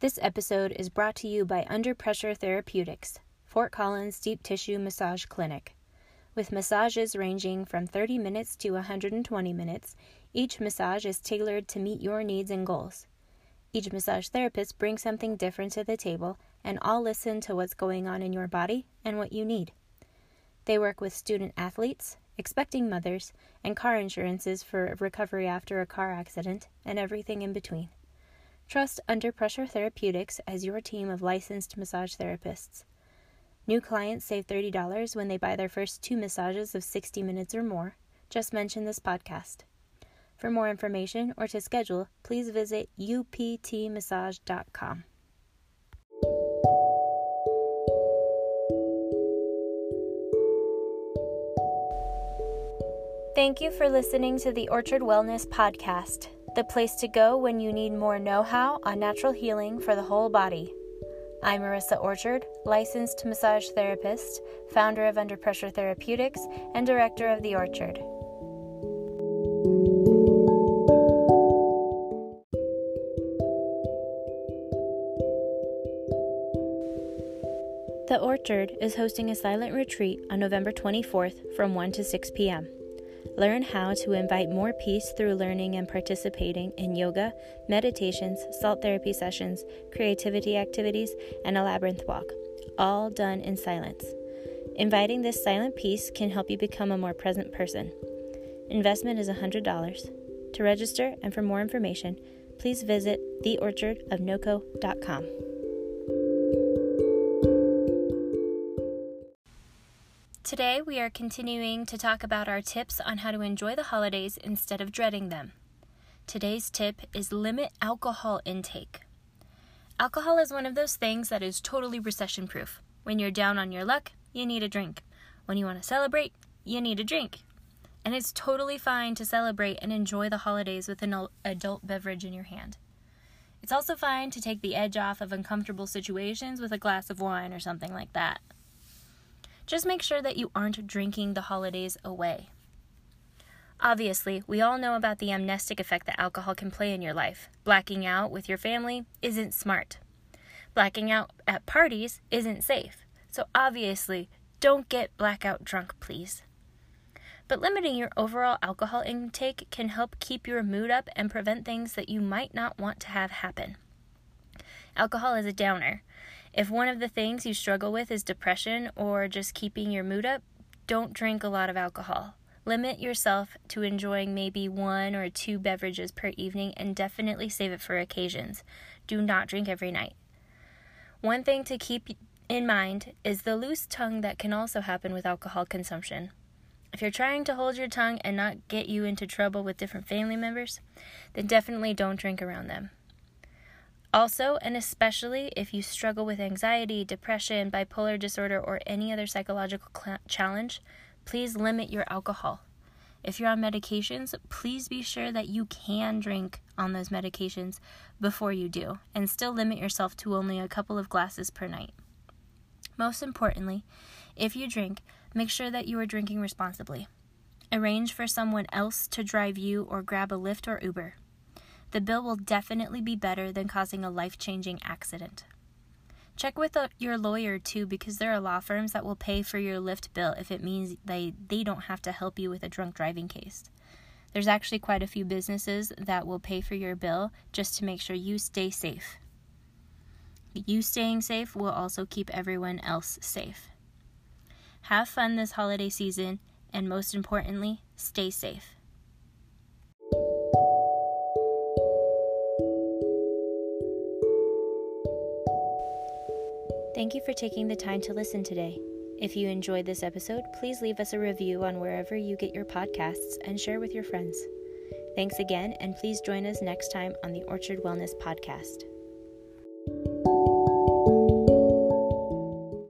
This episode is brought to you by Under Pressure Therapeutics, Fort Collins Deep Tissue Massage Clinic. With massages ranging from 30 minutes to 120 minutes, each massage is tailored to meet your needs and goals. Each massage therapist brings something different to the table, and all listen to what's going on in your body and what you need. They work with student athletes, expecting mothers, and car insurances for recovery after a car accident, and everything in between. Trust Under Pressure Therapeutics as your team of licensed massage therapists. New clients save $30 when they buy their first two massages of 60 minutes or more. Just mention this podcast. For more information or to schedule, please visit uptmassage.com. Thank you for listening to the Orchard Wellness Podcast, the place to go when you need more know how on natural healing for the whole body. I'm Marissa Orchard, licensed massage therapist, founder of Under Pressure Therapeutics, and director of The Orchard. The Orchard is hosting a silent retreat on November 24th from 1 to 6 p.m. Learn how to invite more peace through learning and participating in yoga, meditations, salt therapy sessions, creativity activities, and a labyrinth walk, all done in silence. Inviting this silent peace can help you become a more present person. Investment is $100. To register and for more information, please visit theorchardofnoco.com. Today, we are continuing to talk about our tips on how to enjoy the holidays instead of dreading them. Today's tip is limit alcohol intake. Alcohol is one of those things that is totally recession proof. When you're down on your luck, you need a drink. When you want to celebrate, you need a drink. And it's totally fine to celebrate and enjoy the holidays with an adult beverage in your hand. It's also fine to take the edge off of uncomfortable situations with a glass of wine or something like that. Just make sure that you aren't drinking the holidays away. Obviously, we all know about the amnestic effect that alcohol can play in your life. Blacking out with your family isn't smart. Blacking out at parties isn't safe. So, obviously, don't get blackout drunk, please. But limiting your overall alcohol intake can help keep your mood up and prevent things that you might not want to have happen. Alcohol is a downer, if one of the things you struggle with is depression or just keeping your mood up, don't drink a lot of alcohol. Limit yourself to enjoying maybe one or two beverages per evening and definitely save it for occasions. Do not drink every night. One thing to keep in mind is the loose tongue that can also happen with alcohol consumption. If you're trying to hold your tongue and not get you into trouble with different family members, then definitely don't drink around them. Also, and especially if you struggle with anxiety, depression, bipolar disorder, or any other psychological cl- challenge, please limit your alcohol. If you're on medications, please be sure that you can drink on those medications before you do, and still limit yourself to only a couple of glasses per night. Most importantly, if you drink, make sure that you are drinking responsibly. Arrange for someone else to drive you or grab a Lyft or Uber the bill will definitely be better than causing a life changing accident. Check with a, uh, your lawyer too, because there are law firms that will pay for your Lyft bill if it means they, they don't have to help you with a drunk driving case. There's actually quite a few businesses that will pay for your bill just to make sure you stay safe. You staying safe will also keep everyone else safe. Have fun this holiday season, and most importantly, stay safe. Thank you for taking the time to listen today. If you enjoyed this episode, please leave us a review on wherever you get your podcasts and share with your friends. Thanks again, and please join us next time on the Orchard Wellness Podcast.